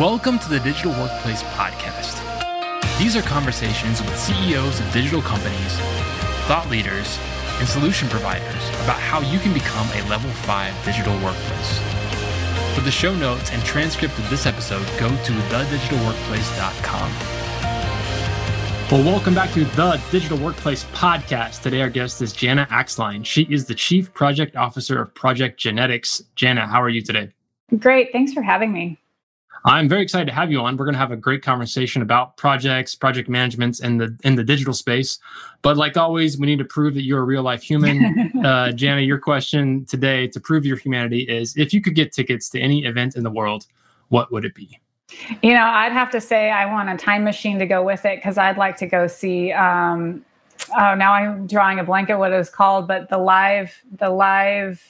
Welcome to the Digital Workplace Podcast. These are conversations with CEOs of digital companies, thought leaders, and solution providers about how you can become a level 5 digital workplace. For the show notes and transcript of this episode, go to thedigitalworkplace.com. Well, welcome back to the Digital Workplace Podcast. Today, our guest is Jana Axline. She is the Chief Project Officer of Project Genetics. Jana, how are you today? Great. Thanks for having me. I'm very excited to have you on. We're going to have a great conversation about projects, project management, in the in the digital space. But like always, we need to prove that you're a real life human. uh, Jana, your question today to prove your humanity is: if you could get tickets to any event in the world, what would it be? You know, I'd have to say I want a time machine to go with it because I'd like to go see. Um, oh, now I'm drawing a blanket. What it was called, but the live, the live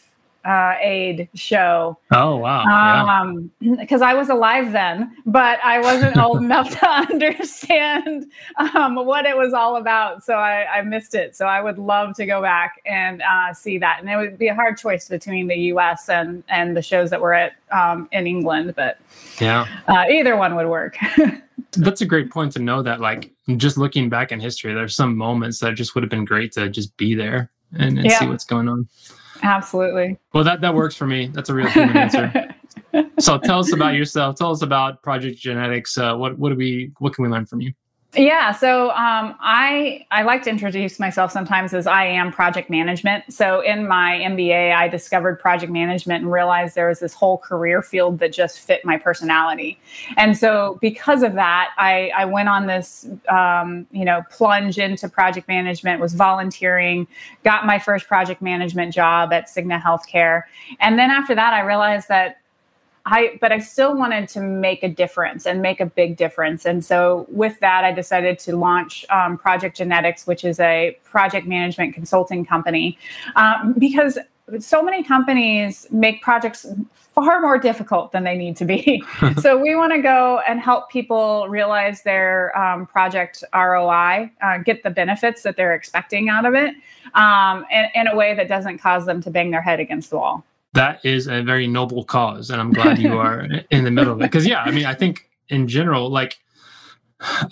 uh, aid show. Oh wow! Because um, I was alive then, but I wasn't old enough to understand um, what it was all about, so I, I, missed it. So I would love to go back and uh, see that, and it would be a hard choice between the U.S. and and the shows that were at um, in England, but yeah, uh, either one would work. That's a great point to know that, like, just looking back in history, there's some moments that just would have been great to just be there and, and yeah. see what's going on. Absolutely. Well, that, that works for me. That's a real human answer. so tell us about yourself. Tell us about Project Genetics. Uh, what, what do we, what can we learn from you? Yeah, so um, I I like to introduce myself sometimes as I am project management. So in my MBA, I discovered project management and realized there was this whole career field that just fit my personality. And so because of that, I, I went on this um, you know plunge into project management. Was volunteering, got my first project management job at Cigna Healthcare, and then after that, I realized that I, but I still wanted to make a difference and make a big difference. And so, with that, I decided to launch um, Project Genetics, which is a project management consulting company, um, because so many companies make projects far more difficult than they need to be. so, we want to go and help people realize their um, project ROI, uh, get the benefits that they're expecting out of it um, in, in a way that doesn't cause them to bang their head against the wall that is a very noble cause and i'm glad you are in the middle of it. Because yeah i mean i think in general like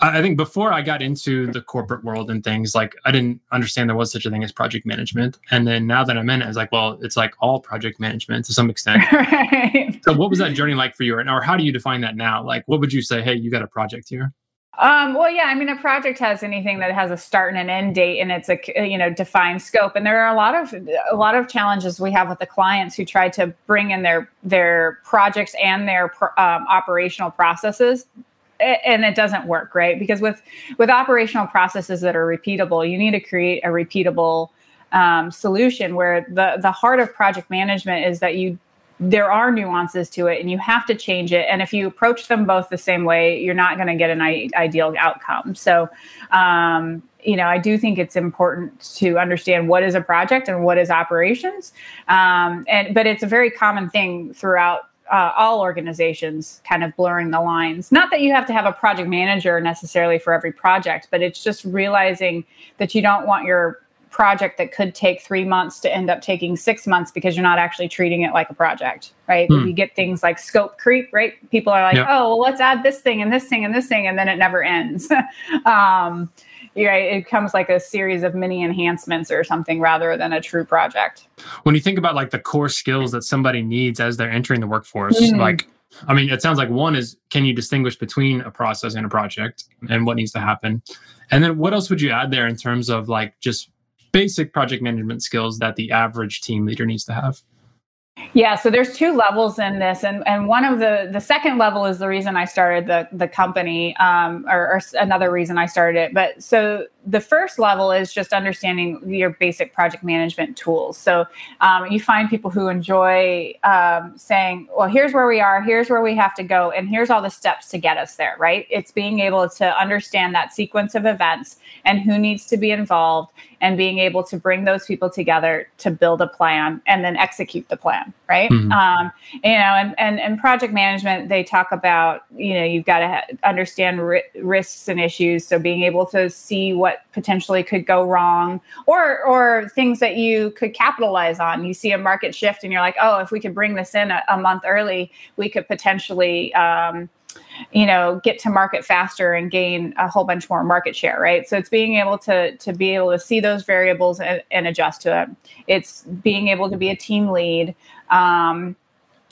i think before i got into the corporate world and things like i didn't understand there was such a thing as project management. And then now that i'm in it it's like well it's like all project management to some extent. Right. so what was that journey like for you? Or how do you define that now? Like what would you say hey you got a project here um, well, yeah, I mean, a project has anything that has a start and an end date, and it's a you know defined scope. And there are a lot of a lot of challenges we have with the clients who try to bring in their their projects and their um, operational processes and it doesn't work right because with with operational processes that are repeatable you need to create a repeatable um, solution where the the heart of project management is that you there are nuances to it and you have to change it. And if you approach them both the same way you're not going to get an I- ideal outcome. So um, you know i do think it's important to understand what is a project and what is operations. Um, and but it's a very common thing throughout uh, all organizations kind of blurring the lines. Not that you have to have a project manager necessarily for every project, but it's just realizing that you don't want your project that could take three months to end up taking six months because you're not actually treating it like a project, right? Hmm. You get things like scope creep, right? People are like, yep. oh, well, let's add this thing and this thing and this thing, and then it never ends. um, right, it comes like a series of mini enhancements or something rather than a true project. When you think about like the core skills that somebody needs as they're entering the workforce, mm. like I mean, it sounds like one is can you distinguish between a process and a project and what needs to happen? And then what else would you add there in terms of like just basic project management skills that the average team leader needs to have? Yeah, so there's two levels in this, and and one of the the second level is the reason I started the the company, um, or, or another reason I started it. But so the first level is just understanding your basic project management tools. So um, you find people who enjoy um, saying, "Well, here's where we are, here's where we have to go, and here's all the steps to get us there." Right? It's being able to understand that sequence of events and who needs to be involved, and being able to bring those people together to build a plan and then execute the plan. Right? Mm-hmm. Um, you know, and and and project management, they talk about you know you've got to ha- understand ri- risks and issues. So being able to see what what potentially could go wrong or or things that you could capitalize on. You see a market shift and you're like oh if we could bring this in a, a month early we could potentially um, you know get to market faster and gain a whole bunch more market share right? So it's being able to to be able to see those variables and, and adjust to it it's being able to be a team lead. Um,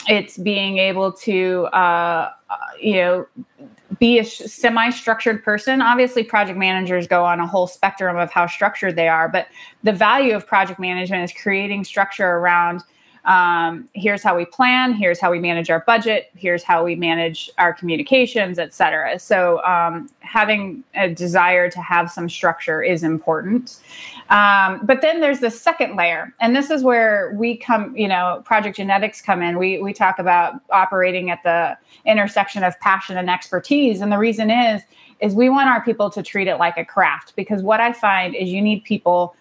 it's being able to uh, uh you know be a semi-structured person. Obviously project managers go on a whole spectrum of how structured they are but the value of project management is creating structure around um, here's how we plan here's how we manage our budget here's how we manage our communications et cetera. So um, having a desire to have some structure is important. Um, but then there's the second layer and this is where we come you know project genetics come in. We, we talk about operating at the intersection of passion and expertise and the reason is is we want our people to treat it like a craft because what i find is you need people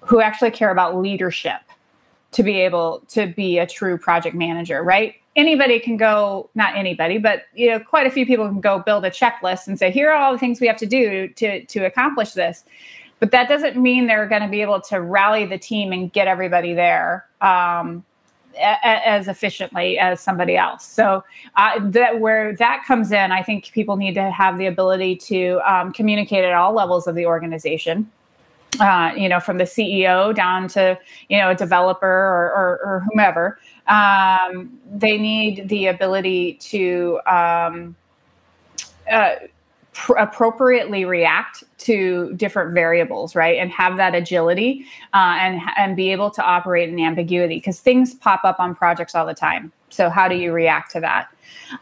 who actually care about leadership to be able to be a true project manager, right? Anybody can go, not anybody, but you know, quite a few people can go build a checklist and say, here are all the things we have to do to to accomplish this. But that doesn't mean they're going to be able to rally the team and get everybody there um, a, as efficiently as somebody else. So uh, that where that comes in, I think people need to have the ability to um, communicate at all levels of the organization uh, you know, from the CEO down to you know a developer or, or, or whomever, um, they need the ability to um, uh, pr- appropriately react to different variables, right, and have that agility uh, and and be able to operate in ambiguity because things pop up on projects all the time. So how do you react to that?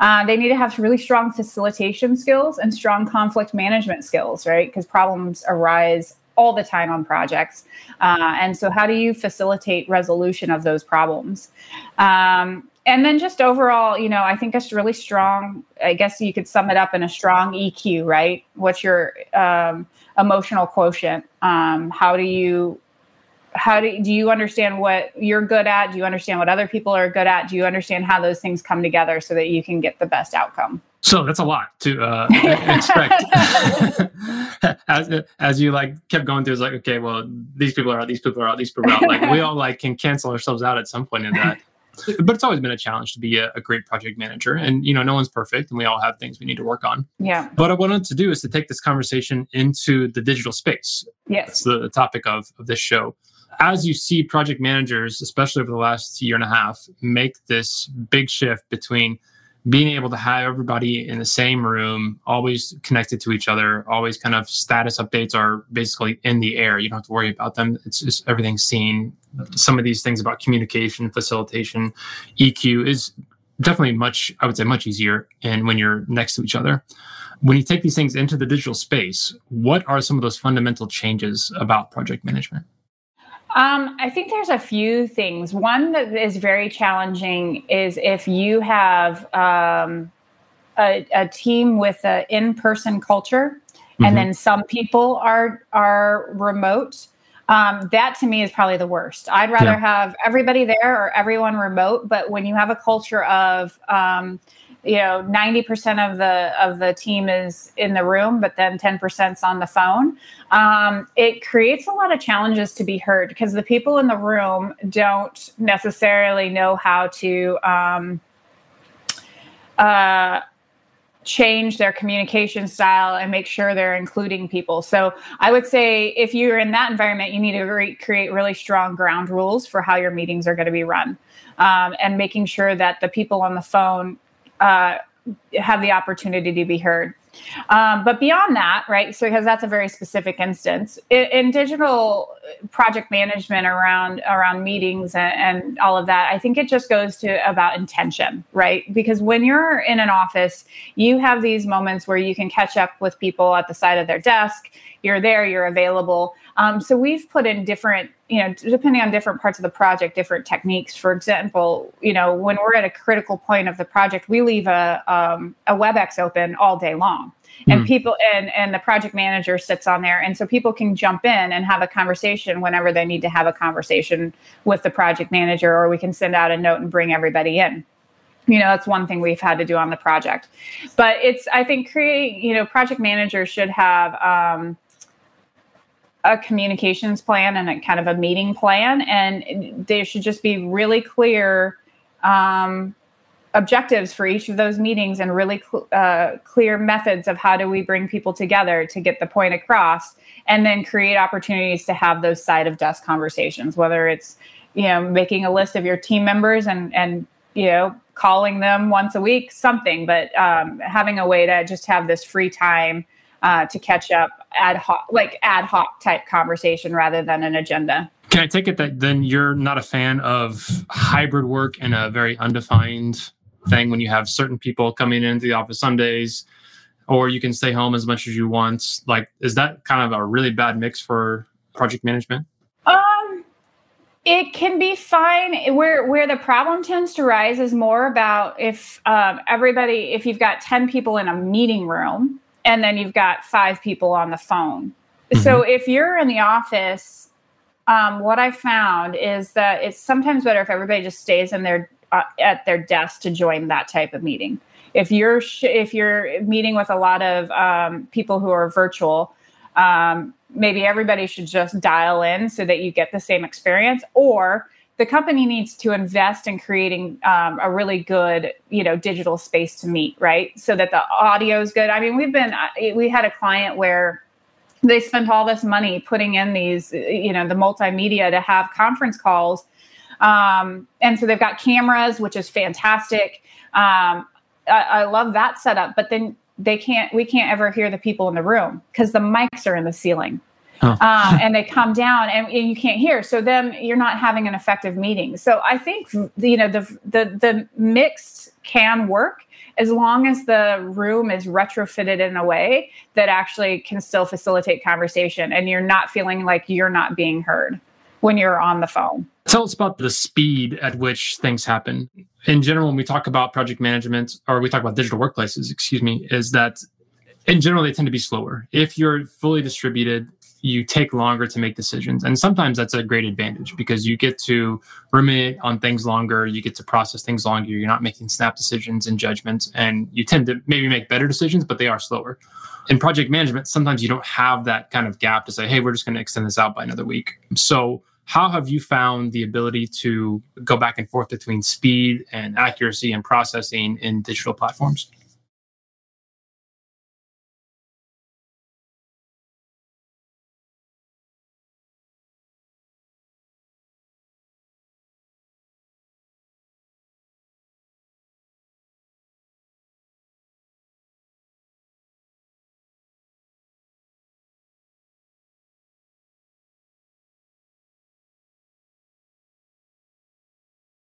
Uh, they need to have really strong facilitation skills and strong conflict management skills, right? Because problems arise all the time on projects. Uh, and so, how do you facilitate resolution of those problems? Um, and then just overall, you know, I think a really strong, I guess you could sum it up in a strong EQ, right? What's your um, emotional quotient? Um, how do you how do, do you understand what you're good at? Do you understand what other people are good at? Do you understand how those things come together so that you can get the best outcome? So that's a lot to uh, expect. as as you like kept going through, it's like okay, well, these people are out, these people are out, these people are out. Like we all like can cancel ourselves out at some point in that. But it's always been a challenge to be a, a, great project manager, and you know, no one's perfect, and we all have things we need to work on. Yeah. But What I wanted to do is to take this conversation into the digital space. Yes. That's the topic of of this show as you see project managers, especially over the last year and a half, make this big shift between being able to have everybody in the same room, always connected to each other, always kind of status updates are basically in the air. You don't have to worry about them. It's just everything's seen. Some of these things about communication, facilitation, EQ is definitely much, I would say, much easier. And when you're next to each other, when you take these things into the digital space, what are some of those fundamental changes about project management? Um, I think there's a few things. One that is very challenging is if you have um, a, a, team with an in-person culture, mm-hmm. and then some people are are remote. Um, that to me is probably the worst. I'd rather yeah. have everybody there or everyone remote. But when you have a culture of um, you know 90% of the of the team is in the room but then 10% is on the phone um, it creates a lot of challenges to be heard because the people in the room don't necessarily know how to um, uh, change their communication style and make sure they're including people. So I would say if you're in that environment, you need to re- create really strong ground rules for how your meetings are going to be run. Um, and making sure that the people on the phone uh, have the opportunity to be heard. Um, but beyond that, right? So because that's a very specific instance in, in digital project management around around meetings and, and, all of that, I think it just goes to about intention, right? Because when you're in an office, you have these moments where you can catch up with people at the side of their desk. You're there, you're available. Um, so we've put in different, you know, depending on different parts of the project, different techniques. For example, you know, when we're at a critical point of the project, we leave a um, a WebEx open all day long, and mm. people and and the project manager sits on there, and so people can jump in and have a conversation whenever they need to have a conversation with the project manager, or we can send out a note and bring everybody in you know that's one thing we've had to do on the project but it's i think create you know project managers should have um, a communications plan and a kind of a meeting plan and they should just be really clear um, objectives for each of those meetings and really cl- uh, clear methods of how do we bring people together to get the point across and then create opportunities to have those side of desk conversations whether it's you know making a list of your team members and and you know calling them once a week something but um, having a way to just have this free time uh, to catch up ad hoc like ad hoc type conversation rather than an agenda. Can i take it that then you're not a fan of hybrid work in a very undefined thing when you have certain people coming into the office some days or you can stay home as much as you want? Like is that kind of a really bad mix for project management? Um it can be fine. Where where the problem tends to rise is more about if um, everybody if you've got 10 people in a meeting room and then you've got five people on the phone mm-hmm. so if you're in the office um, what i found is that it's sometimes better if everybody just stays in their uh, at their desk to join that type of meeting. If you're sh- if you're meeting with a lot of um, people who are virtual, um, maybe everybody should just dial in so that you get the same experience. Or the company needs to invest in creating um, a really good, you know, digital space to meet, right? So that the audio is good. I mean, we've been uh, we had a client where they spent all this money putting in these, you know, the multimedia to have conference calls um, and so they've got cameras, which is fantastic. Um, I, I love that setup, but then they can't, we can't ever hear the people in the room because the mics are in the ceiling. Oh. um, and they come down and, and, you can't hear. So then you're not having an effective meeting. So I think you know the the the mixed can work as long as the room is retrofitted in a way that actually can still facilitate conversation and you're not feeling like you're not being heard when you're on the phone. Tell us about the speed at which things happen. In general, when we talk about project management or we talk about digital workplaces, excuse me, is that in general, they tend to be slower. If you're fully distributed, you take longer to make decisions. And sometimes that's a great advantage because you get to ruminate on things longer, you get to process things longer, you're not making snap decisions and judgments, and you tend to maybe make better decisions, but they are slower. In project management, sometimes you don't have that kind of gap to say, hey, we're just going to extend this out by another week. So how have you found the ability to go back and forth between speed and accuracy and processing in digital platforms?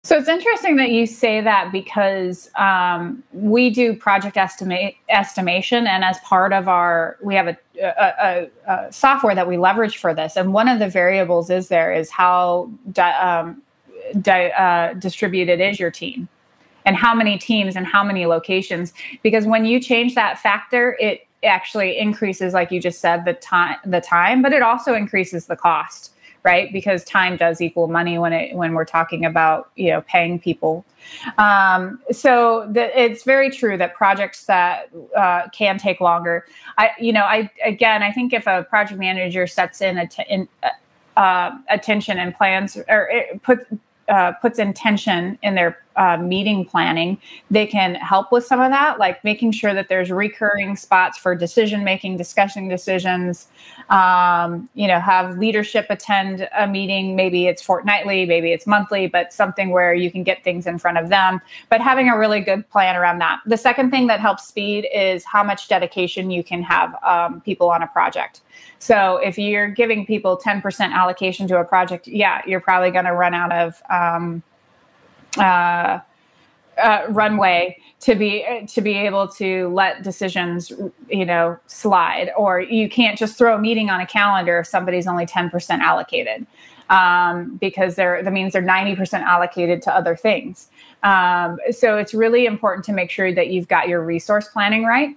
So it's interesting that you say that because um, we do project estimate estimation, and as part of our, we have a, a, a, a, software that we leverage for this, and one of the variables is there is how di- um, di- uh, distributed is your team, and how many teams and how many locations. Because when you change that factor, it actually increases, like you just said, the time, the time, but it also increases the cost right? Because time does equal money when it when we're talking about you know paying people. Um, so the, it's very true that projects that uh, can take longer. I you know I again I think if a project manager sets in, a in uh, attention and plans or it put uh, puts intention in their uh, meeting planning, they can help with some of that, like making sure that there's recurring spots for decision making, discussing decisions. Um, you know, have leadership attend a meeting. Maybe it's fortnightly, maybe it's monthly, but something where you can get things in front of them. But having a really good plan around that. The second thing that helps speed is how much dedication you can have um, people on a project. So if you're giving people 10% allocation to a project, yeah, you're probably going to run out of um, uh, uh, runway to be to be able to let decisions you know slide. Or you can't just throw a meeting on a calendar if somebody's only 10% allocated um, because they're that means they're 90% allocated to other things um, so it's really important to make sure that you've got your resource planning right.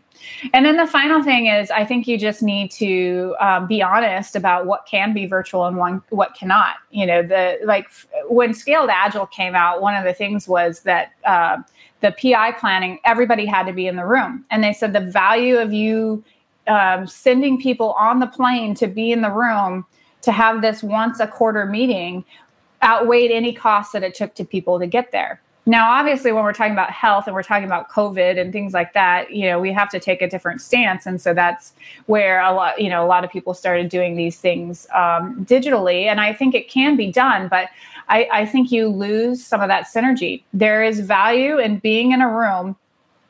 And then the final thing is, I think you just need to um, be honest about what can be virtual and one, what cannot. You know, the like when Scaled Agile came out, one of the things was that uh, the PI planning, everybody had to be in the room, and they said the value of you um, sending people on the plane to be in the room to have this once a quarter meeting outweighed any cost that it took to people to get there Now, obviously, when we're talking about health and we're talking about COVID and things like that, you know, we have to take a different stance, and so that's where a lot, you know, a lot of people started doing these things um, digitally, and I think it can be done, but I, I think you lose some of that synergy. There is value in being in a room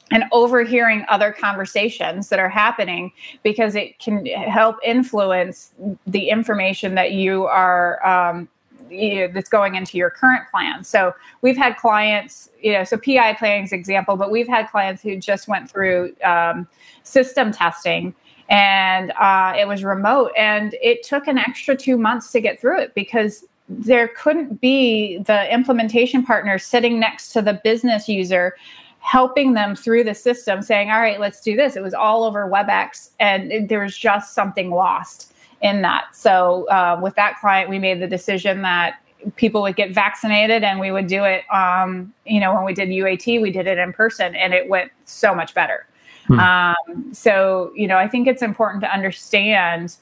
and overhearing other conversations that are happening because it can help influence the information that you are um, you know, that's going into your current plan. So we've had clients, you know, so PI planning is example, but we've had clients who just went through um, system testing and uh, it was remote and it took an extra two months to get through it because there couldn't be the implementation partner sitting next to the business user helping them through the system saying all right let's do this it was all over webex and there was just something lost in that so uh, with that client we made the decision that people would get vaccinated and we would do it um, you know when we did uat we did it in person and it went so much better hmm. um, so you know i think it's important to understand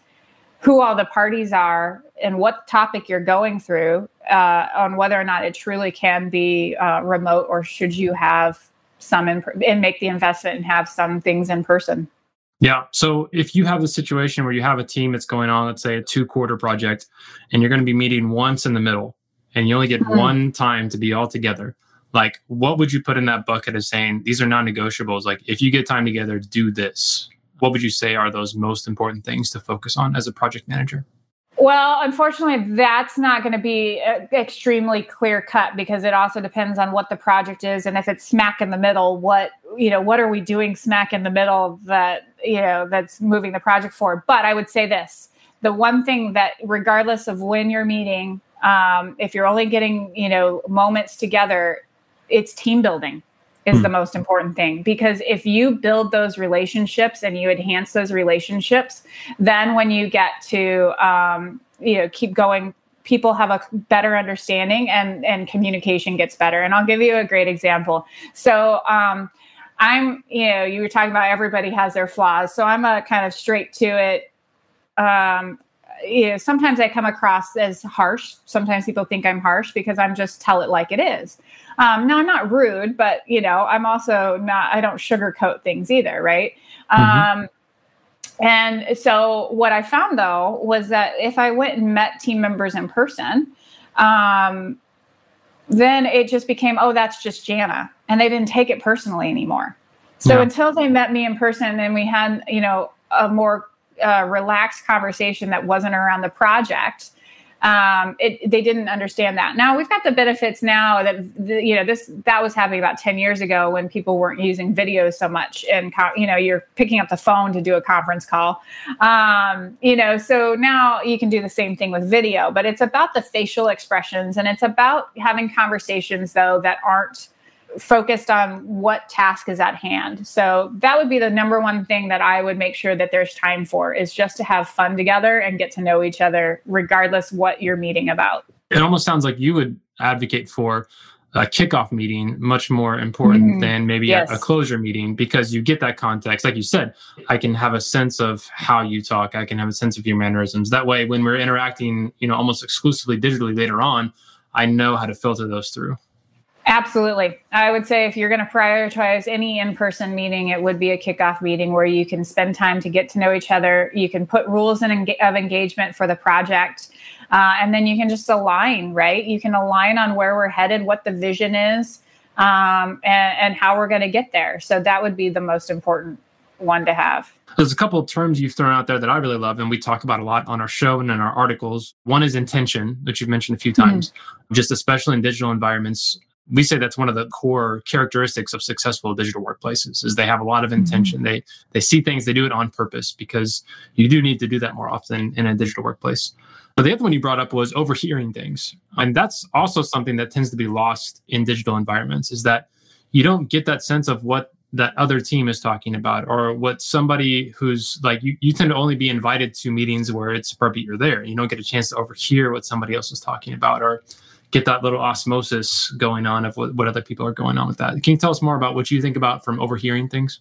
who all the parties are and what topic you're going through uh, on whether or not it truly can be uh, remote or should you have some in, and make the investment and have some things in person. Yeah. So if you have a situation where you have a team that's going on, let's say a two quarter project, and you're going to be meeting once in the middle and you only get mm-hmm. one time to be all together, like what would you put in that bucket as saying these are non negotiables? Like if you get time together, do this. What would you say are those most important things to focus on as a project manager? Well, unfortunately, that's not going to be uh, extremely clear cut because it also depends on what the project is and if it's smack in the middle. What you know, what are we doing smack in the middle that you know that's moving the project forward? But I would say this: the one thing that, regardless of when you're meeting, um, if you're only getting you know moments together, it's team building is hmm. the most important thing. Because if you build those relationships and you enhance those relationships then when you get to um, you know keep going people have a better understanding and and communication gets better. And i'll give you a great example. So um, i'm you know you were talking about everybody has their flaws. So i'm a kind of straight to it um, you know, sometimes I come across as harsh. Sometimes people think I'm harsh because I'm just tell it like it is. Um, now I'm not rude, but you know, I'm also not. I don't sugarcoat things either, right? Mm-hmm. Um, and so what I found though was that if I went and met team members in person, um, then it just became, oh, that's just Jana, and they didn't take it personally anymore. So yeah. until they met me in person and we had, you know, a more relaxed conversation that wasn't around the project um, it, they didn't understand that. Now we've got the benefits now that the, you know this that was happening about ten years ago when people weren't using videos so much, and you know you're picking up the phone to do a conference call. Um, you know, so now you can do the same thing with video, but it's about the facial expressions and it's about having conversations though that aren't focused on what task is at hand. So that would be the number one thing that I would make sure that there's time for is just to have fun together and get to know each other regardless what you're meeting about. It almost sounds like you would advocate for a kickoff meeting much more important mm-hmm. than maybe yes. a, a, closure meeting because you get that context like you said i can have a sense of how you talk i can have a sense of your mannerisms that way when we're interacting you know almost exclusively digitally later on i know how to filter those through Absolutely. I would say if you're going to prioritize any in person meeting, it would be a kickoff meeting where you can spend time to get to know each other. You can put rules in, of engagement for the project. Uh, and then you can just align, right? You can align on where we're headed, what the vision is, um, and, and how we're going to get there. So that would be the most important one to have. There's a couple of terms you've thrown out there that I really love, and we talk about a lot on our show and in our articles. One is intention, that you've mentioned a few times, mm-hmm. just especially in digital environments we say that's one of the core characteristics of successful digital workplaces is they have a lot of intention. Mm-hmm. they they see things they do it on purpose because you do need to do that more often in a digital workplace. But the other one you brought up was overhearing things. And that's also something that tends to be lost in digital environments is that you don't get that sense of what that other team is talking about or what somebody who's like you, you tend to only be invited to meetings where it's appropriate you're there. You don't get a chance to overhear what somebody else is talking about or get that little osmosis going on of what, what other people are going on with that. Can you tell us more about what you think about from overhearing things?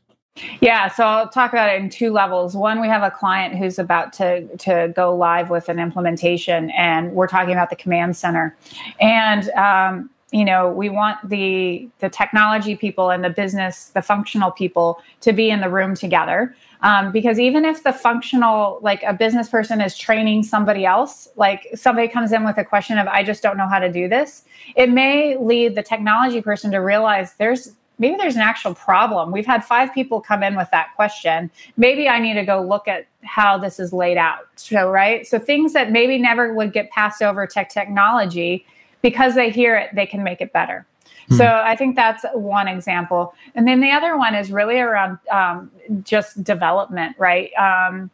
Yeah, so I'll talk about it in two levels. One, we have a client who's about to to go live with an implementation, and we're talking about the command center. And um, you know we want the the technology people and the business the functional people to be in the room together um, because even if the functional like a business person is training somebody else like somebody comes in with a question of i just don't know how to do this it may lead the technology person to realize there's maybe there's an actual problem. We've had five people come in with that question. Maybe I need to go look at how this is laid out. So, right? So, things that maybe never would get passed over to technology, because they hear it, they can make it better. Hmm. So, I think that's one example. And then the other one is really around um, just development, right? Um,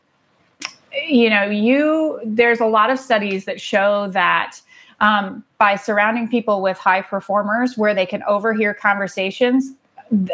you know, you, there's a lot of studies that show that um, by surrounding people with high performers where they can overhear conversations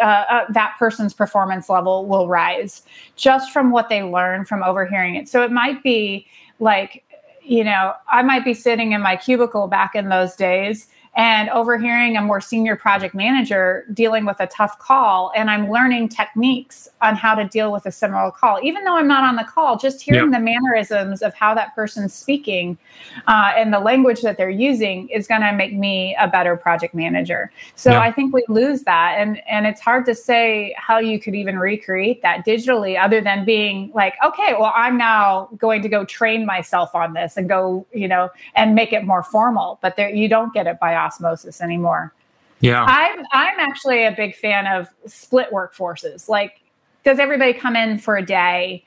uh, uh, that person's performance level will rise just from what they learn from overhearing it so it might be like you know i might be sitting in my cubicle back in those days and overhearing a more senior project manager dealing with a tough call and i'm learning techniques on how to deal with a similar call even though i'm not on the call just hearing yep. the mannerisms of how that person's speaking uh, and the language that they're using is going to make me a better project manager so yep. i think we lose that and and it's hard to say how you could even recreate that digitally other than being like okay well i'm now going to go train myself on this and go you know and make it more formal but there you don't get it by osmosis anymore. Yeah. I'm I'm actually a big fan of split workforces. Like, does everybody come in for a day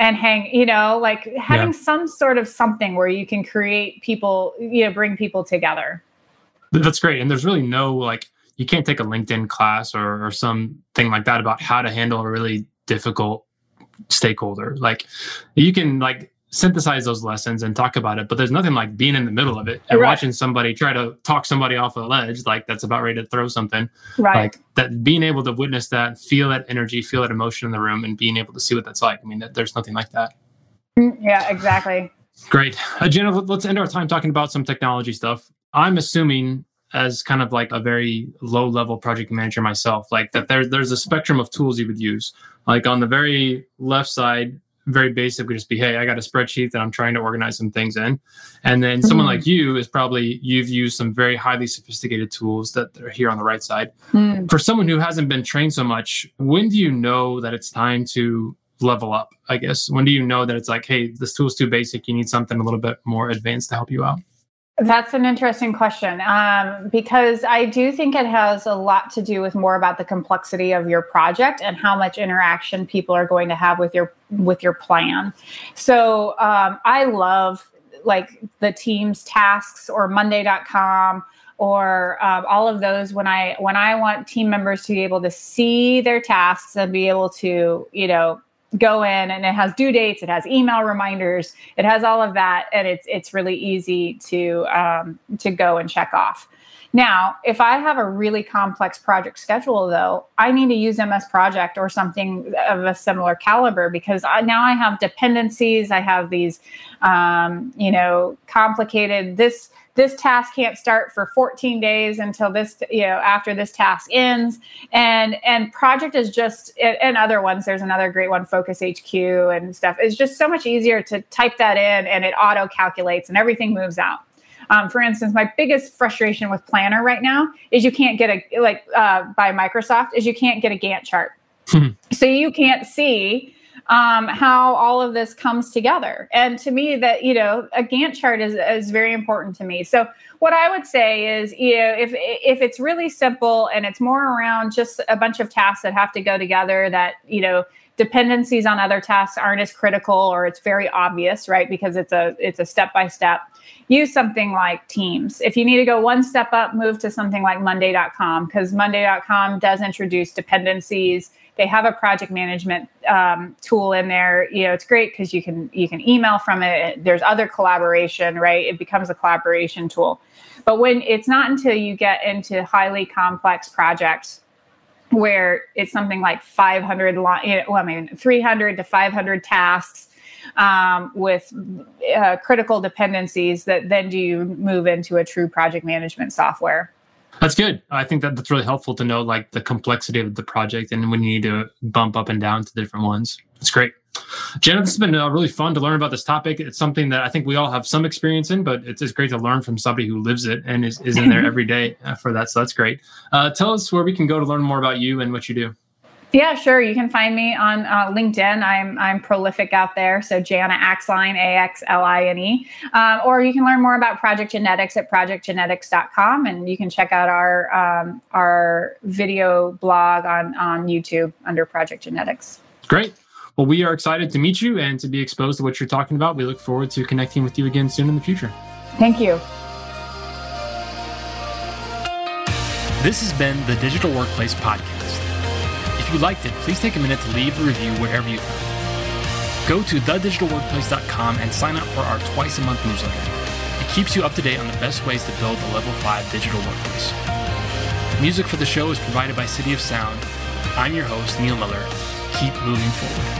and hang, you know, like having yeah. some sort of something where you can create people, you know, bring people together. That's great. And there's really no like you can't take a LinkedIn class or, or something like that about how to handle a really difficult stakeholder. Like you can like synthesize those lessons and talk about it but there's nothing like being in the middle of it and right. watching somebody try to talk somebody off a ledge like that's about ready to throw something. Right. Like that being able to witness that feel that energy feel that emotion in the room and being able to see what that's like. I mean that, there's nothing like that. Mm, yeah exactly. Great. Uh, Jana let's end our time talking about some technology stuff. I'm assuming as kind of like a very low level project manager myself like that there, there's a spectrum of tools you would use. Like on the very left side very basic would just be, hey, I got a spreadsheet that I'm trying to organize some things in. And then mm-hmm. someone like you is probably you've used some very highly sophisticated tools that are here on the right side. Mm. For someone who hasn't been trained so much, when do you know that it's time to level up? I guess when do you know that it's like, hey, this tool's too basic, you need something a little bit more advanced to help you out? That's an interesting question um, because I do think it has a lot to do with more about the complexity of your project and how much interaction people are going to have with your with your plan. So um, I love like the Teams tasks or Monday.com or um, all of those when I when I want team members to be able to see their tasks and be able to you know go in and it has due dates it has email reminders it has all of that and it's it's really easy to um, to go and check off. Now if i have a really complex project schedule though i need to use ms project or something of a similar caliber because I, now i have dependencies i have these um, you know complicated this this task can't start for 14 days until this you know after this task ends and and project is just and other ones there's another great one focus hq and stuff it's just so much easier to type that in and it auto calculates and everything moves out um, for instance, my biggest frustration with Planner right now is you can't get a like uh, by Microsoft is you can't get a Gantt chart. Hmm. so you can't see um, how all of this comes together. And to me, that you know, a Gantt chart is is very important to me. So what I would say is, you know, if if it's really simple and it's more around just a bunch of tasks that have to go together, that you know dependencies on other tasks aren't as critical or it's very obvious right because it's a it's a step by step use something like teams if you need to go one step up move to something like monday.com because monday.com does introduce dependencies they have a project management um, tool in there. You know it's great because you can you can email from it. There's other collaboration right? It becomes a collaboration tool. But when it's not until you get into highly complex projects where it's something like 500 well i mean 300 to 500 tasks um, with uh, critical dependencies that then do you move into a true project management software that's good. I think that that's really helpful to know like the complexity of the project and when you need to bump up and down to different ones. That's great. Jana, this has been uh, really fun to learn about this topic. It's something that I think we all have some experience in, but it's, it's great to learn from somebody who lives it and is, is in there every day uh, for that. So that's great. Uh, tell us where we can go to learn more about you and what you do. Yeah, sure. You can find me on uh, LinkedIn. I'm I'm prolific out there. So Jana Axline, A X L I N E. Um, or you can learn more about Project Genetics at projectgenetics.com, and you can check out our um, our video blog on on YouTube under Project Genetics. Great. Well, we are excited to meet you and to be exposed to what you're talking about. We look forward to connecting with you again soon in the future. Thank you. This has been the Digital Workplace Podcast. If you liked it, please take a minute to leave a review wherever you found Go to thedigitalworkplace.com and sign up for our twice a month newsletter. It keeps you up to date on the best ways to build a level 5 digital workplace. Music for the show is provided by City of Sound. I'm your host, Neil Miller. Keep moving forward.